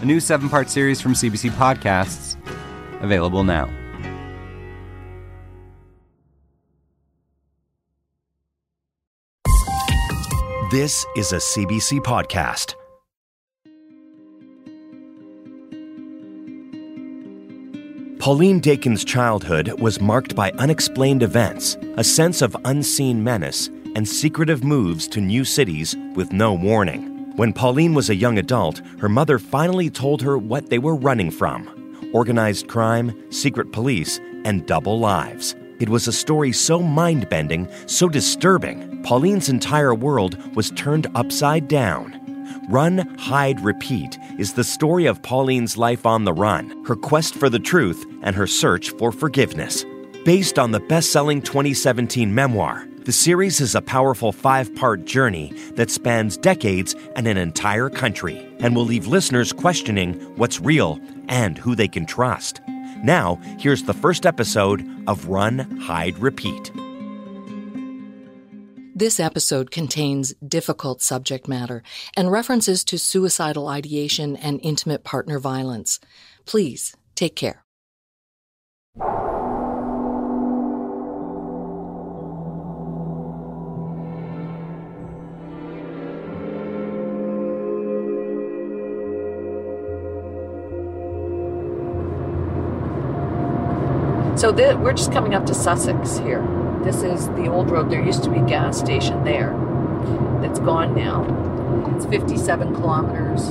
A new seven part series from CBC Podcasts, available now. This is a CBC podcast. Pauline Dakin's childhood was marked by unexplained events, a sense of unseen menace, and secretive moves to new cities with no warning. When Pauline was a young adult, her mother finally told her what they were running from organized crime, secret police, and double lives. It was a story so mind bending, so disturbing, Pauline's entire world was turned upside down. Run, Hide, Repeat is the story of Pauline's life on the run, her quest for the truth, and her search for forgiveness. Based on the best selling 2017 memoir, the series is a powerful five part journey that spans decades and an entire country and will leave listeners questioning what's real and who they can trust. Now, here's the first episode of Run, Hide, Repeat. This episode contains difficult subject matter and references to suicidal ideation and intimate partner violence. Please take care. So th- we're just coming up to Sussex here. This is the old road. There used to be a gas station there that's gone now. It's 57 kilometers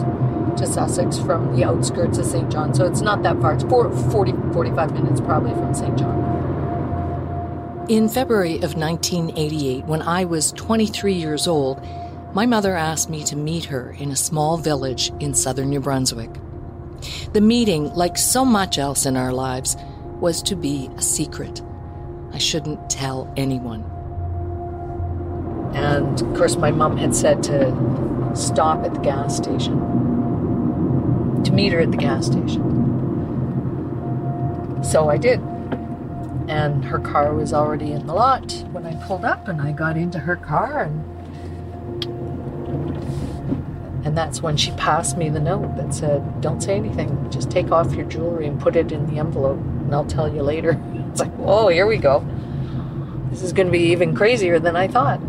to Sussex from the outskirts of Saint John. So it's not that far. It's 40, 45 minutes probably from Saint John. In February of 1988, when I was 23 years old, my mother asked me to meet her in a small village in southern New Brunswick. The meeting, like so much else in our lives, was to be a secret. I shouldn't tell anyone. And of course, my mom had said to stop at the gas station, to meet her at the gas station. So I did. And her car was already in the lot when I pulled up, and I got into her car, and and that's when she passed me the note that said, "Don't say anything. Just take off your jewelry and put it in the envelope, and I'll tell you later." It's like, "Oh, here we go. This is going to be even crazier than I thought."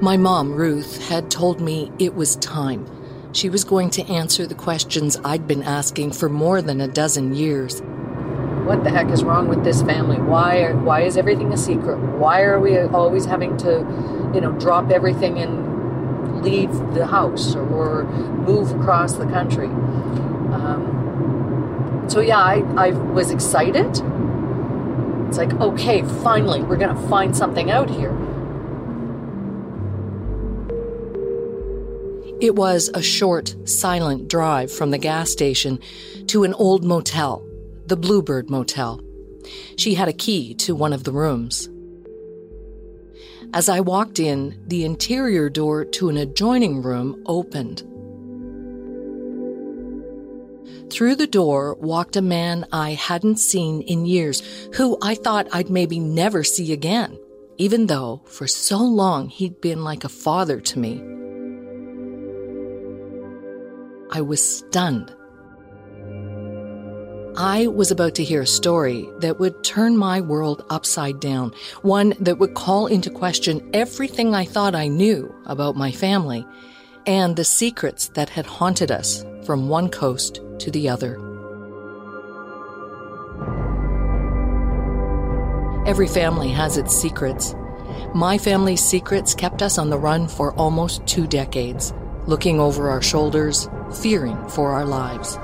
My mom, Ruth, had told me it was time. She was going to answer the questions I'd been asking for more than a dozen years. What the heck is wrong with this family? Why are, why is everything a secret? Why are we always having to, you know, drop everything and leave the house or move across the country? Um, so yeah, I, I was excited. It's like, okay, finally, we're going to find something out here. It was a short, silent drive from the gas station to an old motel, the Bluebird Motel. She had a key to one of the rooms. As I walked in, the interior door to an adjoining room opened. Through the door walked a man I hadn't seen in years, who I thought I'd maybe never see again, even though for so long he'd been like a father to me. I was stunned. I was about to hear a story that would turn my world upside down, one that would call into question everything I thought I knew about my family and the secrets that had haunted us from one coast to the other. Every family has its secrets. My family's secrets kept us on the run for almost two decades, looking over our shoulders, fearing for our lives.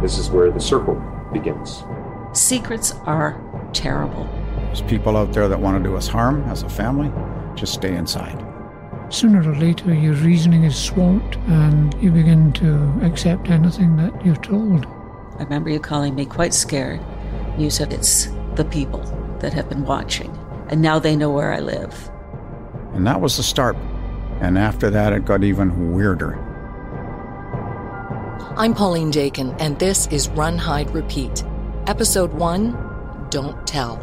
This is where the circle begins. Secrets are terrible. There's people out there that want to do us harm as a family, just stay inside. Sooner or later, your reasoning is swamped and you begin to accept anything that you're told. I remember you calling me quite scared. You said it's the people that have been watching, and now they know where I live. And that was the start. And after that, it got even weirder. I'm Pauline Dakin, and this is Run, Hide, Repeat. Episode 1 Don't Tell.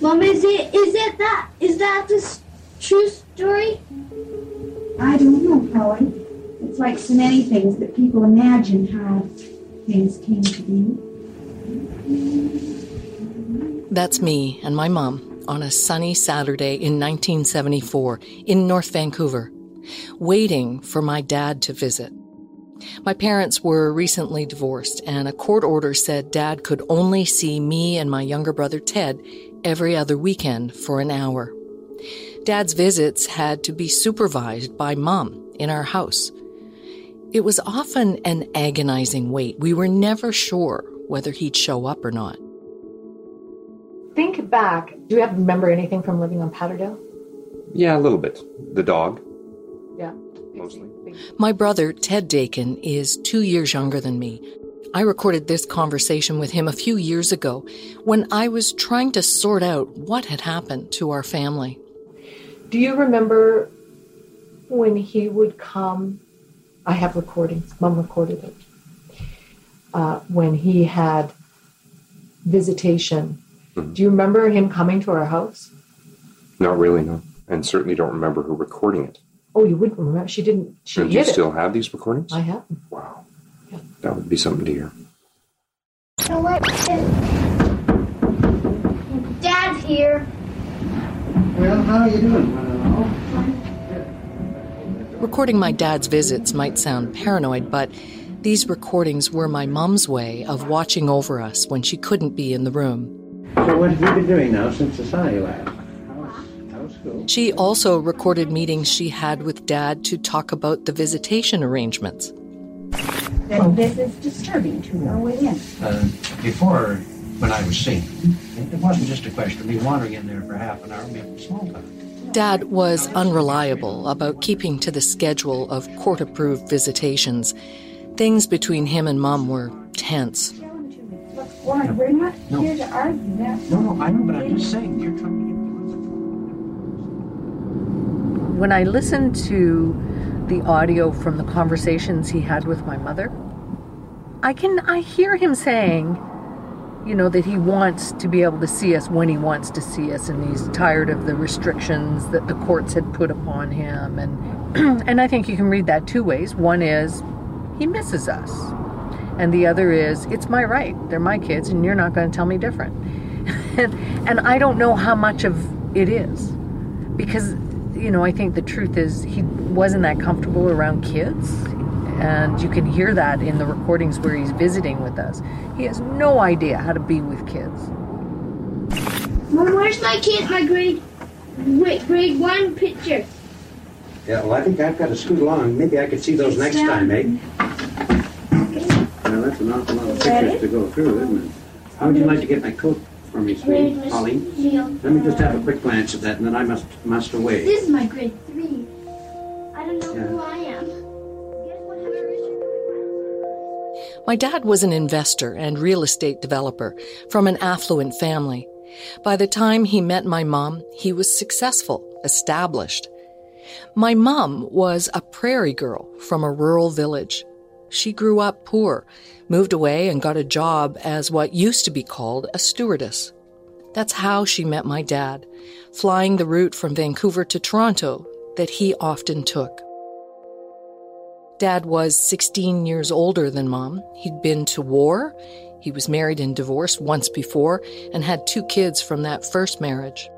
Mom, is it is it that is that the true story? I don't know, Polly. It's like so many things that people imagine how things came to be. That's me and my mom on a sunny Saturday in 1974 in North Vancouver, waiting for my dad to visit. My parents were recently divorced, and a court order said dad could only see me and my younger brother Ted every other weekend for an hour. Dad's visits had to be supervised by mom in our house. It was often an agonizing wait. We were never sure whether he'd show up or not. Think back. Do you have remember anything from living on Patterdale? Yeah, a little bit. The dog, Yeah. mostly. My brother, Ted Dakin, is two years younger than me. I recorded this conversation with him a few years ago when I was trying to sort out what had happened to our family. Do you remember when he would come? I have recordings. Mom recorded it. Uh, when he had visitation. Mhm. Do you remember him coming to our house? Not really, no. And certainly don't remember her recording it. Oh, you wouldn't remember. She didn't. She and do you hid it. still have these recordings? I have. them. Wow. That would be something to hear. So what? Dad's here. Well, how are you doing, Manolo? Recording my dad's visits might sound paranoid, but these recordings were my mom's way of watching over us when she couldn't be in the room. So what have you been doing now since I saw you last? How's, how's school? She also recorded meetings she had with dad to talk about the visitation arrangements. That this is disturbing to no way in. Uh, before, when I was seeing you, it wasn't just a question of me wandering in there for half an hour, maybe small time. Dad was unreliable about keeping to the schedule of court approved visitations. Things between him and mom were tense. What's? We're not No. here to argue that. No, no, I know, but I'm just saying, you're trying to get When I listened to the audio from the conversations he had with my mother, I can I hear him saying, you know, that he wants to be able to see us when he wants to see us, and he's tired of the restrictions that the courts had put upon him, and and I think you can read that two ways. One is he misses us, and the other is it's my right. They're my kids, and you're not going to tell me different. and, and I don't know how much of it is because you know, I think the truth is he wasn't that comfortable around kids. And you can hear that in the recordings where he's visiting with us. He has no idea how to be with kids. Mom, where's my kid? My grade, grade one picture. Yeah, well, I think I've got to scoot along. Maybe I could see those next time, eh? Well, that's an awful lot of pictures to go through, isn't it? How would you like to get my coat for me, Grade sweetie? Miss Pauline? Let me just have a quick glance at that, and then I must must away. This is my grade three. I don't know Yeah. who I am. My dad was an investor and real estate developer from an affluent family. By the time he met my mom, he was successful, established. My mom was a prairie girl from a rural village. She grew up poor, moved away, and got a job as what used to be called a stewardess. That's how she met my dad, flying the route from Vancouver to Toronto that he often took. Dad was 16 years older than mom. He'd been to war. He was married and divorced once before and had two kids from that first marriage.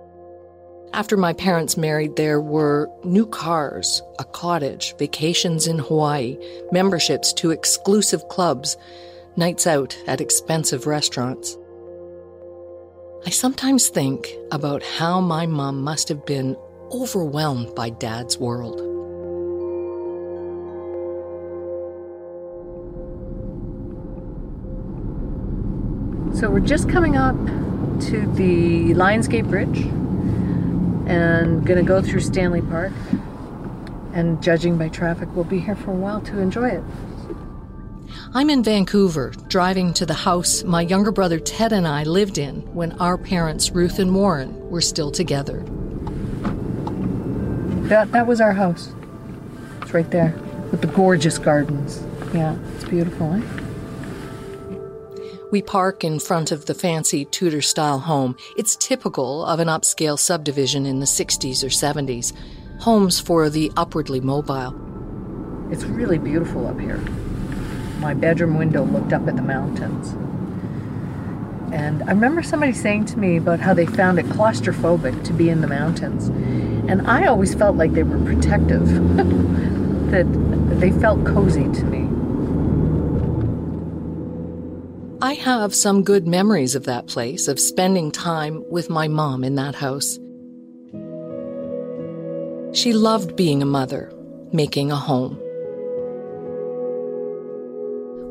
After my parents married, there were new cars, a cottage, vacations in Hawaii, memberships to exclusive clubs, nights out at expensive restaurants. I sometimes think about how my mom must have been overwhelmed by dad's world. So we're just coming up to the Lions Gate Bridge and going to go through Stanley Park. And judging by traffic, we'll be here for a while to enjoy it. I'm in Vancouver, driving to the house my younger brother Ted and I lived in when our parents, Ruth and Warren, were still together. That, that was our house. It's right there with the gorgeous gardens. Yeah, it's beautiful, eh? We park in front of the fancy Tudor style home. It's typical of an upscale subdivision in the 60s or 70s. Homes for the upwardly mobile. It's really beautiful up here. My bedroom window looked up at the mountains. And I remember somebody saying to me about how they found it claustrophobic to be in the mountains. And I always felt like they were protective, that they felt cozy to me. I have some good memories of that place, of spending time with my mom in that house. She loved being a mother, making a home.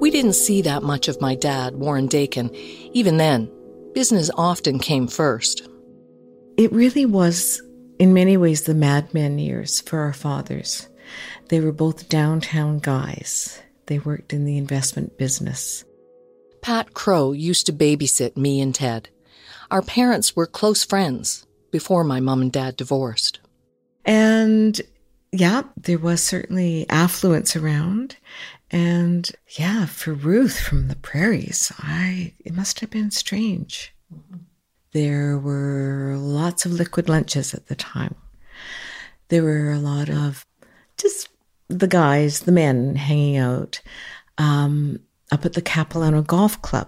We didn't see that much of my dad, Warren Dakin. Even then, business often came first. It really was, in many ways, the Mad Men years for our fathers. They were both downtown guys. They worked in the investment business. Pat Crow used to babysit me and Ted. Our parents were close friends before my mom and dad divorced. And yeah, there was certainly affluence around. And yeah, for Ruth from the prairies, I it must have been strange. There were lots of liquid lunches at the time. There were a lot of just the guys, the men hanging out. Um, up at the Capilano Golf Club.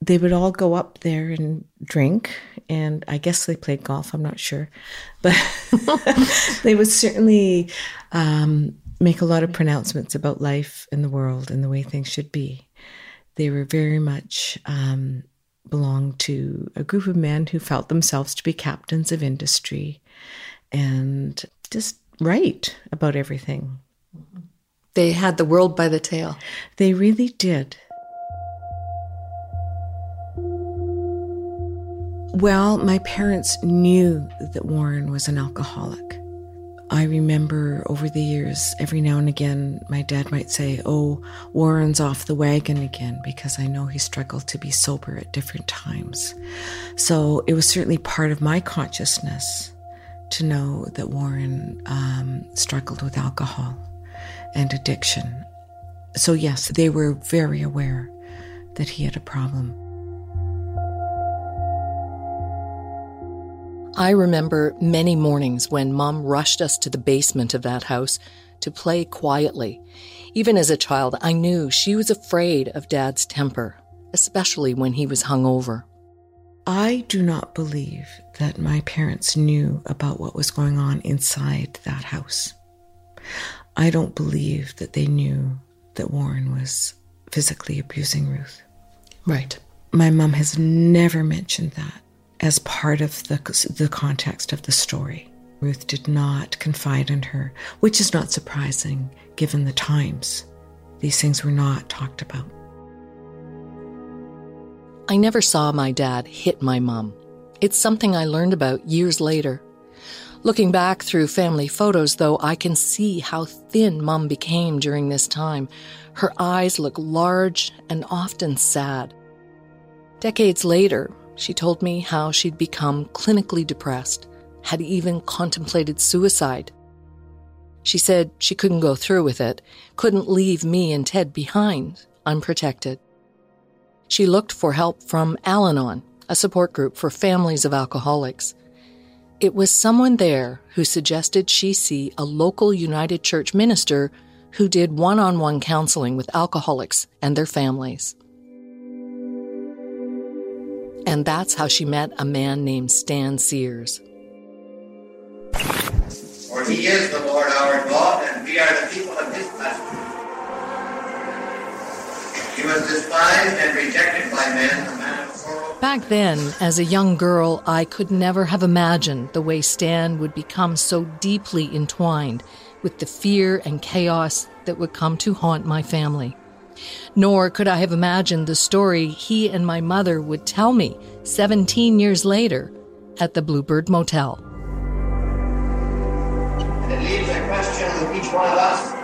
They would all go up there and drink, and I guess they played golf, I'm not sure. But they would certainly um, make a lot of pronouncements about life in the world and the way things should be. They were very much um, belonged to a group of men who felt themselves to be captains of industry and just right about everything. They had the world by the tail. They really did. Well, my parents knew that Warren was an alcoholic. I remember over the years, every now and again, my dad might say, Oh, Warren's off the wagon again, because I know he struggled to be sober at different times. So it was certainly part of my consciousness to know that Warren um, struggled with alcohol and addiction. So, yes, they were very aware that he had a problem. I remember many mornings when Mom rushed us to the basement of that house to play quietly. Even as a child, I knew she was afraid of Dad's temper, especially when he was hungover. I do not believe that my parents knew about what was going on inside that house. I don't believe that they knew that Warren was physically abusing Ruth. Right. My mom has never mentioned that as part of the, the context of the story. Ruth did not confide in her, which is not surprising given the times. These things were not talked about. I never saw my dad hit my mom. It's something I learned about years later. Looking back through family photos, though, I can see how thin Mum became during this time. Her eyes look large and often sad. Decades later, she told me how she'd become clinically depressed, had even contemplated suicide. She said she couldn't go through with it, couldn't leave me and Ted behind, unprotected. She looked for help from Al Anon, a support group for families of alcoholics. It was someone there who suggested she see a local United Church minister who did one on one counseling with alcoholics and their families. And that's how she met a man named Stan Sears. For he is the Lord our God, and we are the people of his pasture. He was despised and rejected by men, Back then, as a young girl, I could never have imagined the way Stan would become so deeply entwined with the fear and chaos that would come to haunt my family. Nor could I have imagined the story he and my mother would tell me 17 years later at the Bluebird Motel. And it leaves a question with each one of us.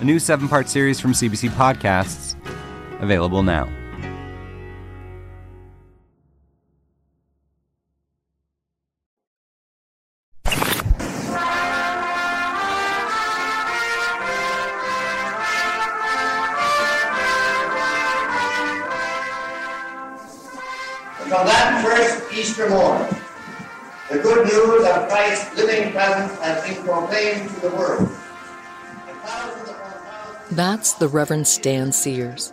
a new seven part series from CBC Podcasts, available now. From that first Easter morning, the good news of Christ's living presence has been proclaimed to the world. That's the Reverend Stan Sears.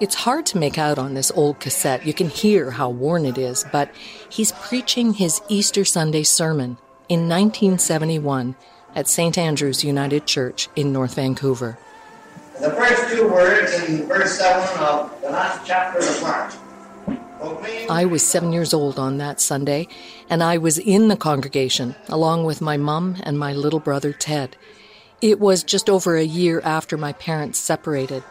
It's hard to make out on this old cassette. You can hear how worn it is, but he's preaching his Easter Sunday sermon in 1971 at St. Andrew's United Church in North Vancouver. The first two words in verse 7 of the last chapter of Mark. I was seven years old on that Sunday, and I was in the congregation along with my mum and my little brother Ted. It was just over a year after my parents separated.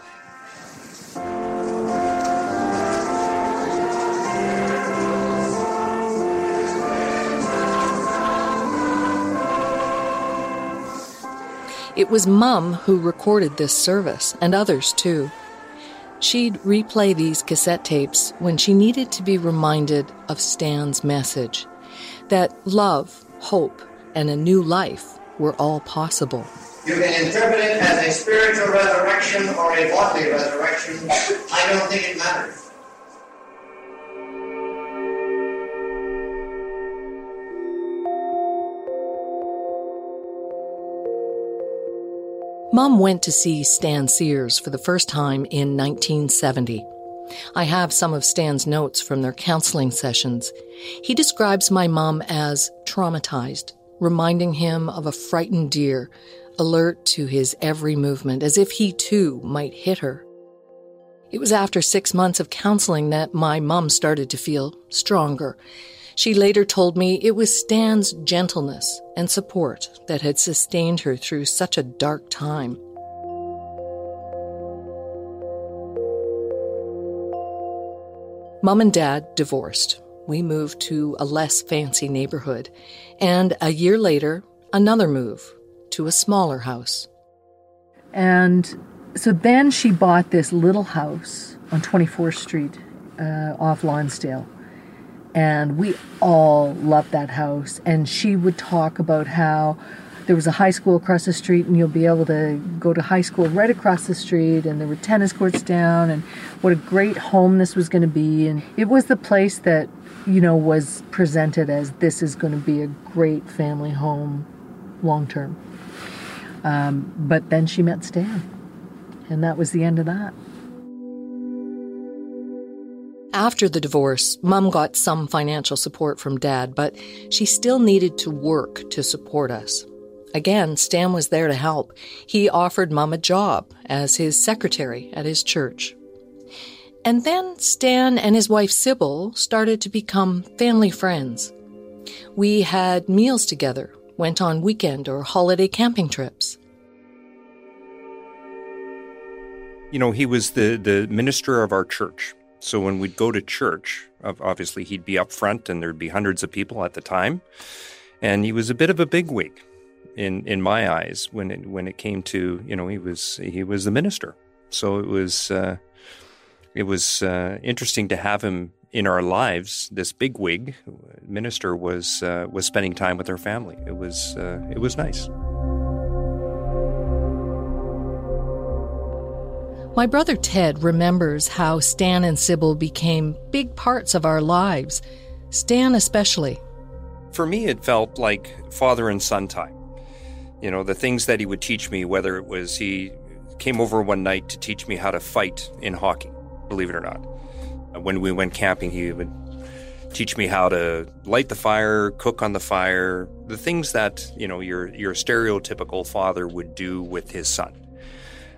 It was Mum who recorded this service, and others too. She'd replay these cassette tapes when she needed to be reminded of Stan's message that love, hope, and a new life were all possible. You can interpret it as a spiritual resurrection or a bodily resurrection. I don't think it matters. Mom went to see Stan Sears for the first time in 1970. I have some of Stan's notes from their counseling sessions. He describes my mom as traumatized, reminding him of a frightened deer, alert to his every movement, as if he too might hit her. It was after six months of counseling that my mom started to feel stronger. She later told me it was Stan's gentleness and support that had sustained her through such a dark time. Mom and Dad divorced. We moved to a less fancy neighborhood. And a year later, another move to a smaller house. And so then she bought this little house on 24th Street uh, off Lonsdale. And we all loved that house. And she would talk about how there was a high school across the street, and you'll be able to go to high school right across the street, and there were tennis courts down, and what a great home this was going to be. And it was the place that, you know, was presented as this is going to be a great family home long term. Um, but then she met Stan, and that was the end of that. After the divorce, Mum got some financial support from Dad, but she still needed to work to support us. Again, Stan was there to help. He offered Mum a job as his secretary at his church. And then Stan and his wife Sybil started to become family friends. We had meals together, went on weekend or holiday camping trips. You know, he was the, the minister of our church. So when we'd go to church, obviously he'd be up front and there'd be hundreds of people at the time. And he was a bit of a bigwig in in my eyes when it when it came to, you know, he was he was the minister. So it was uh, it was uh, interesting to have him in our lives. This bigwig minister was uh, was spending time with our family. It was uh, it was nice. My brother Ted remembers how Stan and Sybil became big parts of our lives, Stan especially. For me, it felt like father and son time. You know, the things that he would teach me, whether it was he came over one night to teach me how to fight in hockey, believe it or not. When we went camping, he would teach me how to light the fire, cook on the fire, the things that, you know, your your stereotypical father would do with his son.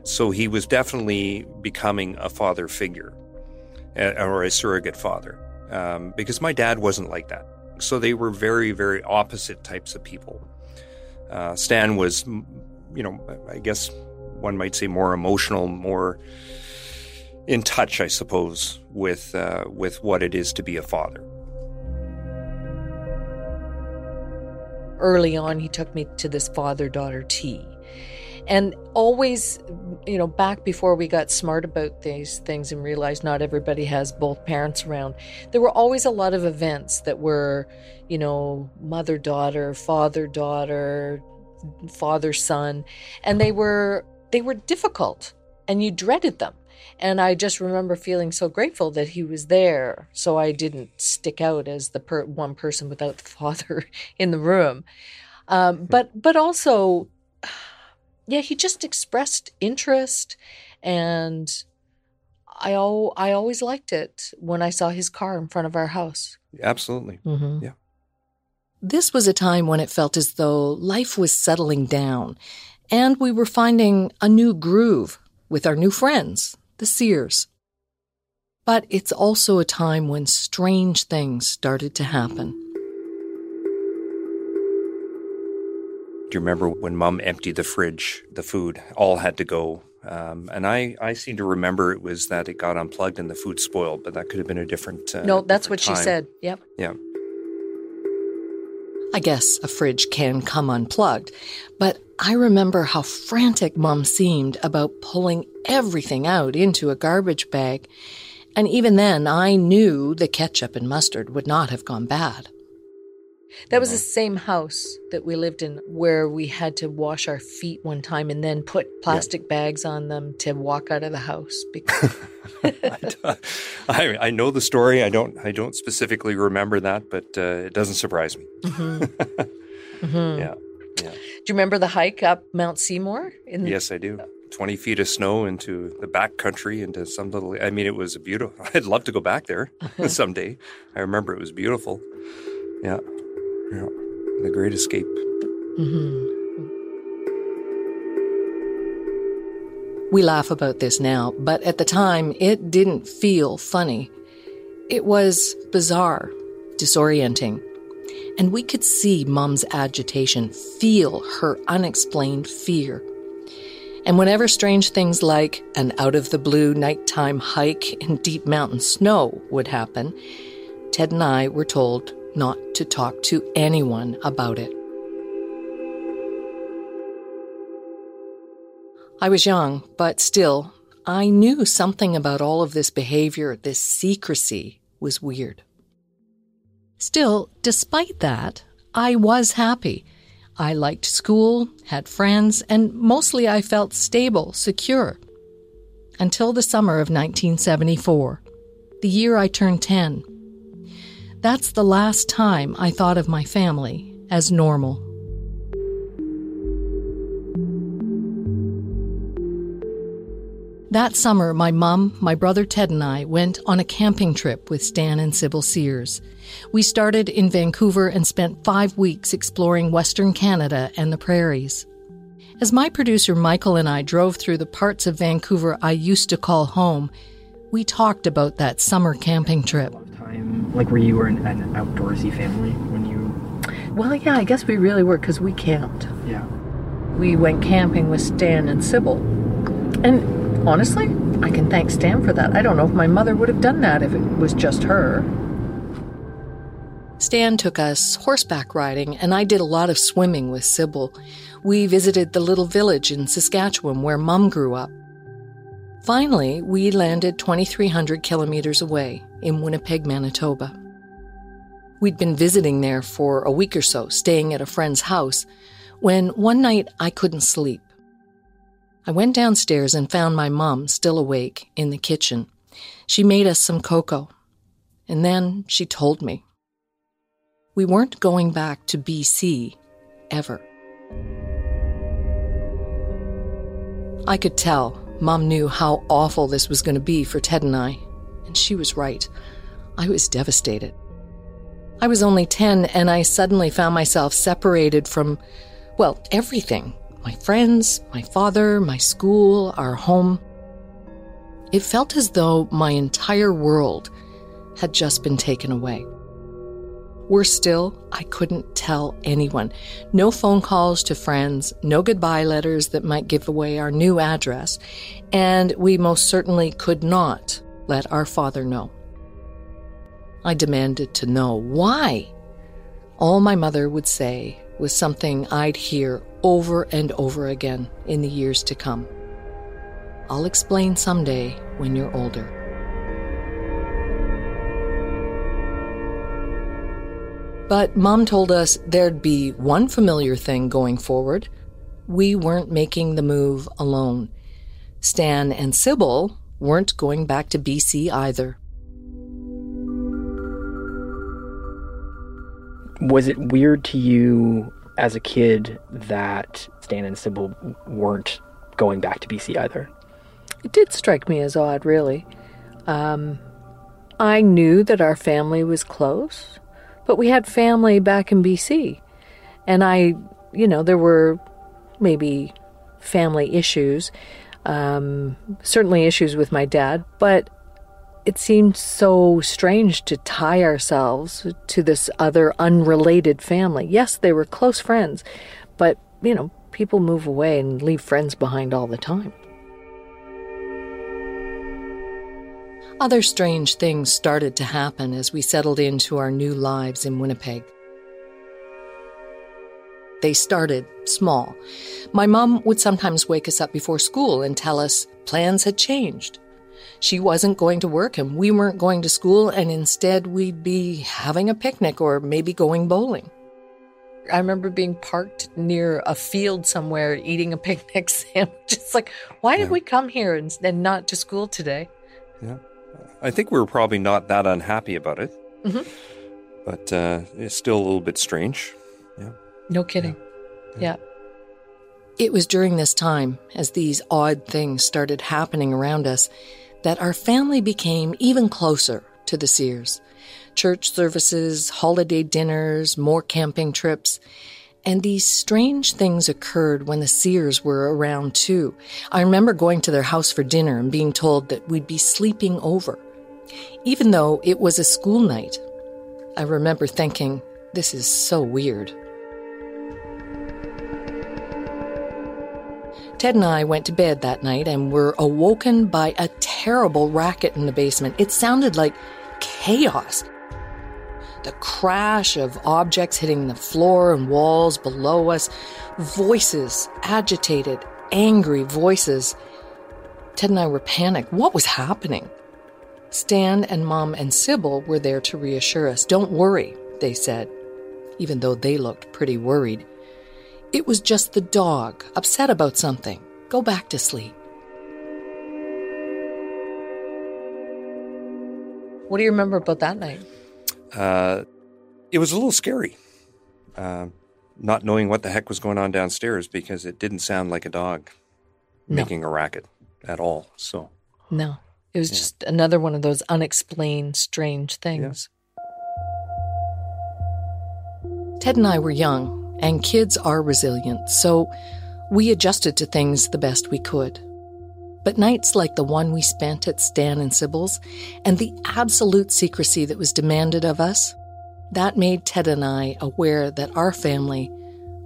So he was definitely becoming a father figure or a surrogate father um, because my dad wasn't like that. So they were very, very opposite types of people. Uh, Stan was, you know, I guess one might say more emotional, more in touch, I suppose, with uh, with what it is to be a father. Early on, he took me to this father daughter tea. And always, you know, back before we got smart about these things and realized not everybody has both parents around, there were always a lot of events that were, you know, mother daughter, father daughter, father son, and they were they were difficult and you dreaded them. And I just remember feeling so grateful that he was there, so I didn't stick out as the per- one person without the father in the room. Um, but but also yeah, he just expressed interest and I al- I always liked it when I saw his car in front of our house. Absolutely. Mm-hmm. Yeah. This was a time when it felt as though life was settling down and we were finding a new groove with our new friends, the Sears. But it's also a time when strange things started to happen. Do you remember when mom emptied the fridge, the food all had to go? Um, and I, I seem to remember it was that it got unplugged and the food spoiled, but that could have been a different. Uh, no, that's what different she said. Yep. Yeah. I guess a fridge can come unplugged, but I remember how frantic Mom seemed about pulling everything out into a garbage bag. And even then, I knew the ketchup and mustard would not have gone bad. That was the same house that we lived in where we had to wash our feet one time and then put plastic bags on them to walk out of the house because I, I know the story. I don't I don't specifically remember that, but uh, it doesn't surprise me. Mhm. Mhm. Yeah. Yeah. Do you remember the hike up Mount Seymour? In Yes, I do. 20 feet of snow into the back country, into some little. I mean, it was beautiful. I'd love to go back there someday. I remember it was beautiful. Yeah. Yeah. The Great Escape. Mm-hmm. We laugh about this now, but at the time it didn't feel funny. It was bizarre, disorienting. And we could see Mum's agitation, feel her unexplained fear. And whenever strange things like an out of the blue nighttime hike in deep mountain snow would happen, Ted and I were told not to talk to anyone about it. I was young, but still, I knew something about all of this behavior, this secrecy, was weird. Still, despite that, I was happy. I liked school, had friends, and mostly I felt stable, secure. Until the summer of 1974, the year I turned 10. That's the last time I thought of my family as normal. That summer, my mom, my brother Ted, and I went on a camping trip with Stan and Sybil Sears. We started in Vancouver and spent five weeks exploring Western Canada and the prairies. As my producer Michael and I drove through the parts of Vancouver I used to call home, we talked about that summer camping trip. Time like where you were an, an outdoorsy family when you Well, yeah, I guess we really were because we camped. yeah We went camping with Stan and Sybil. And honestly, I can thank Stan for that. I don't know if my mother would have done that if it was just her. Stan took us horseback riding, and I did a lot of swimming with Sybil. We visited the little village in Saskatchewan where Mum grew up. Finally, we landed 2,300 kilometers away in Winnipeg, Manitoba. We'd been visiting there for a week or so, staying at a friend's house, when one night I couldn't sleep. I went downstairs and found my mom still awake in the kitchen. She made us some cocoa. And then she told me. We weren't going back to BC ever. I could tell Mom knew how awful this was going to be for Ted and I, and she was right. I was devastated. I was only 10, and I suddenly found myself separated from, well, everything my friends, my father, my school, our home. It felt as though my entire world had just been taken away. Worse still, I couldn't tell anyone. No phone calls to friends, no goodbye letters that might give away our new address, and we most certainly could not let our father know. I demanded to know why. All my mother would say was something I'd hear over and over again in the years to come. I'll explain someday when you're older. But mom told us there'd be one familiar thing going forward. We weren't making the move alone. Stan and Sybil weren't going back to BC either. Was it weird to you as a kid that Stan and Sybil weren't going back to BC either? It did strike me as odd, really. Um, I knew that our family was close, but we had family back in BC. And I, you know, there were maybe family issues, um, certainly issues with my dad, but it seemed so strange to tie ourselves to this other unrelated family. Yes, they were close friends, but, you know, people move away and leave friends behind all the time. Other strange things started to happen as we settled into our new lives in Winnipeg. They started small. My mom would sometimes wake us up before school and tell us plans had changed. She wasn't going to work and we weren't going to school, and instead we'd be having a picnic or maybe going bowling. I remember being parked near a field somewhere eating a picnic sandwich. It's like, why did Yeah. we come here and, and not to school today? Yeah. I think we were probably not that unhappy about it, Mhm. but uh, it's still a little bit strange. Yeah. No kidding. Yeah. It was during this time, as these odd things started happening around us, that our family became even closer to the Sears. Church services, holiday dinners, more camping trips. And these strange things occurred when the Sears were around too. I remember going to their house for dinner and being told that we'd be sleeping over. Even though it was a school night, I remember thinking, this is so weird. Ted and I went to bed that night and were awoken by a terrible racket in the basement. It sounded like chaos. The crash of objects hitting the floor and walls below us, voices, agitated, angry voices. Ted and I were panicked. What was happening? Stan and Mom and Sybil were there to reassure us. Don't worry, they said, even though they looked pretty worried. It was just the dog, upset about something. Go back to sleep. What do you remember about that night? Uh, it was a little scary, uh, not knowing what the heck was going on downstairs because it didn't sound like a dog No. making a racket at all. So, No, it was just another one of those unexplained, strange things. Ted and I were young, and kids are resilient, so we adjusted to things the best we could. But nights like the one we spent at Stan and Sybil's, and the absolute secrecy that was demanded of us, that made Ted and I aware that our family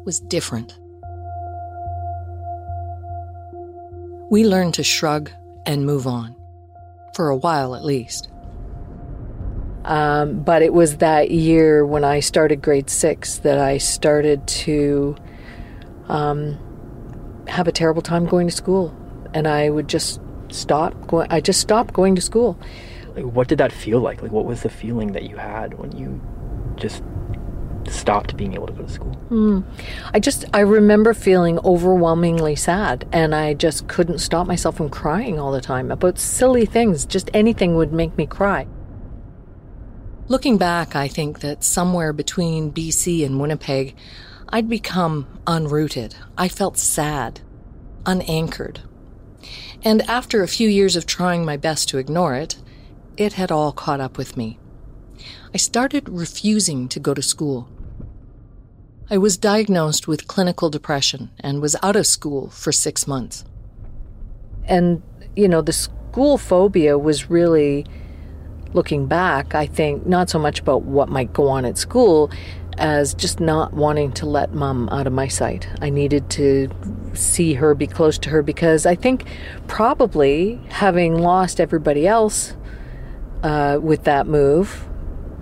was different. We learned to shrug and move on, for a while at least. Um, but it was that year when I started grade six that I started to um, have a terrible time going to school, and I would just stop going. I just stopped going to school. Like, what did that feel like? Like, what was the feeling that you had when you just stopped being able to go to school? Mm. I just I remember feeling overwhelmingly sad and I just couldn't stop myself from crying all the time about silly things. Just anything would make me cry. Looking back, I think that somewhere between BC and Winnipeg, I'd become unrooted. I felt sad, unanchored. And after a few years of trying my best to ignore it, it had all caught up with me. I started refusing to go to school. I was diagnosed with clinical depression and was out of school for six months. And, you know, the school phobia was really, looking back, I think, not so much about what might go on at school as just not wanting to let mom out of my sight. I needed to see her, be close to her, because I think probably having lost everybody else uh, with that move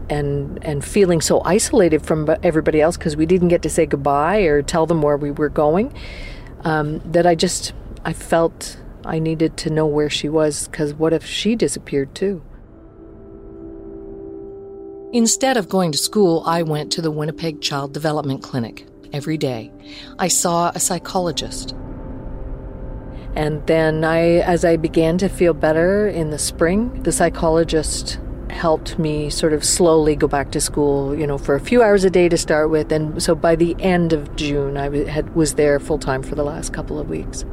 and and feeling so isolated from everybody else because we didn't get to say goodbye or tell them where we were going um, that I just I felt I needed to know where she was because what if she disappeared too? Instead of going to school, I went to the Winnipeg Child Development Clinic every day. I saw a psychologist. And then I as I began to feel better in the spring, the psychologist helped me sort of slowly go back to school, you know, for a few hours a day to start with. And so by the end of June, I had, was there full time for the last couple of weeks.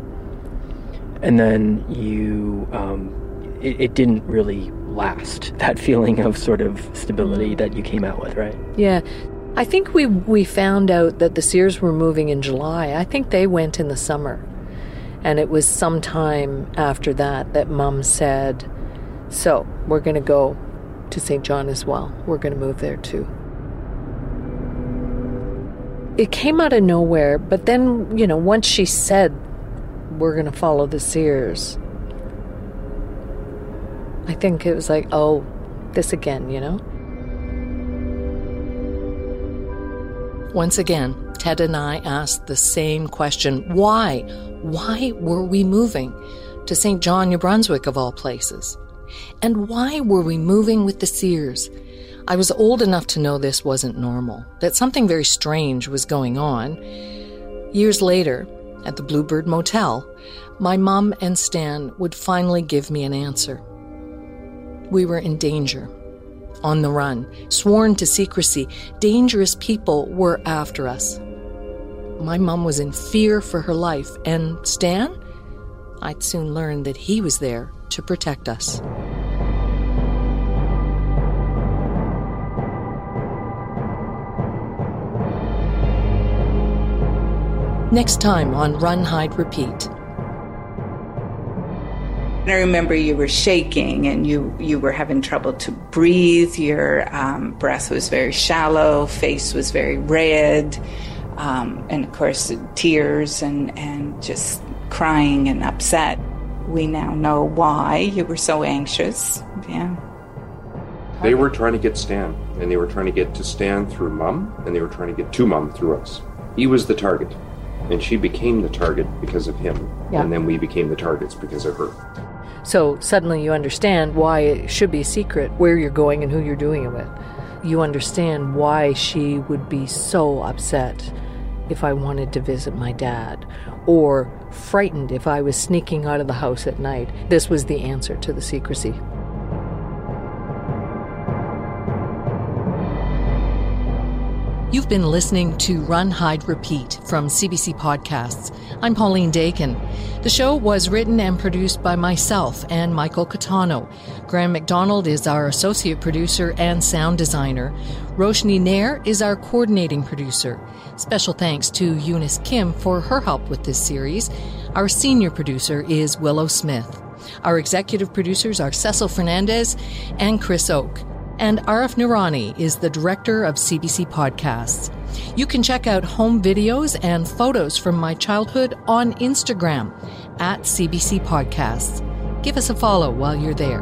And then you, um, it, it, didn't really last, that feeling of sort of stability that you came out with, right? Yeah. I think we, we found out that the Sears were moving in July. I think they went in the summer. And it was sometime after that that mom said, So we're going to go to Saint John as well. We're going to move there too. It came out of nowhere, but then, you know, once she said, we're going to follow the Sears, I think it was like, oh, this again, you know? Once again, Ted and I asked the same question why? Why were we moving to Saint John, New Brunswick, of all places? And why were we moving with the Sears? I was old enough to know this wasn't normal, that something very strange was going on. Years later, at the Bluebird Motel, my mom and Stan would finally give me an answer. We were in danger, on the run, sworn to secrecy. Dangerous people were after us. My mom was in fear for her life, and Stan? I'd soon learn that he was there to protect us. Next time on Run, Hide, Repeat. I remember you were shaking and you, you were having trouble to breathe. Your um, breath was very shallow, face was very red, um, and of course, tears and, and just crying and upset. We now know why you were so anxious. Yeah. They were trying to get Stan, and they were trying to get to Stan through Mum, and they were trying to get to Mum through us. He was the target, and she became the target because of him, yeah. and then we became the targets because of her. So suddenly you understand why it should be secret where you're going and who you're doing it with. You understand why she would be so upset if I wanted to visit my dad, or frightened if I was sneaking out of the house at night. This was the answer to the secrecy. You've been listening to Run, Hide, Repeat from CBC Podcasts. I'm Pauline Dakin. The show was written and produced by myself and Michael Catano. Graham McDonald is our associate producer and sound designer. Roshni Nair is our coordinating producer. Special thanks to Eunice Kim for her help with this series. Our senior producer is Willow Smith. Our executive producers are Cecil Fernandez and Chris Oke and Arif Noorani is the director of CBC Podcasts. You can check out home videos and photos from my childhood on Instagram at CBC Podcasts. Give us a follow while you're there.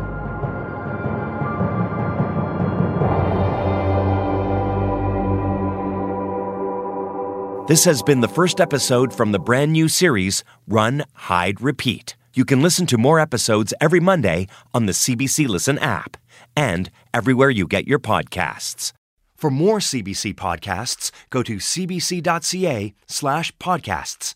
This has been the first episode from the brand new series, Run, Hide, Repeat. You can listen to more episodes every Monday on the CBC Listen app and everywhere you get your podcasts. For more CBC podcasts, go to cbc.ca slash podcasts.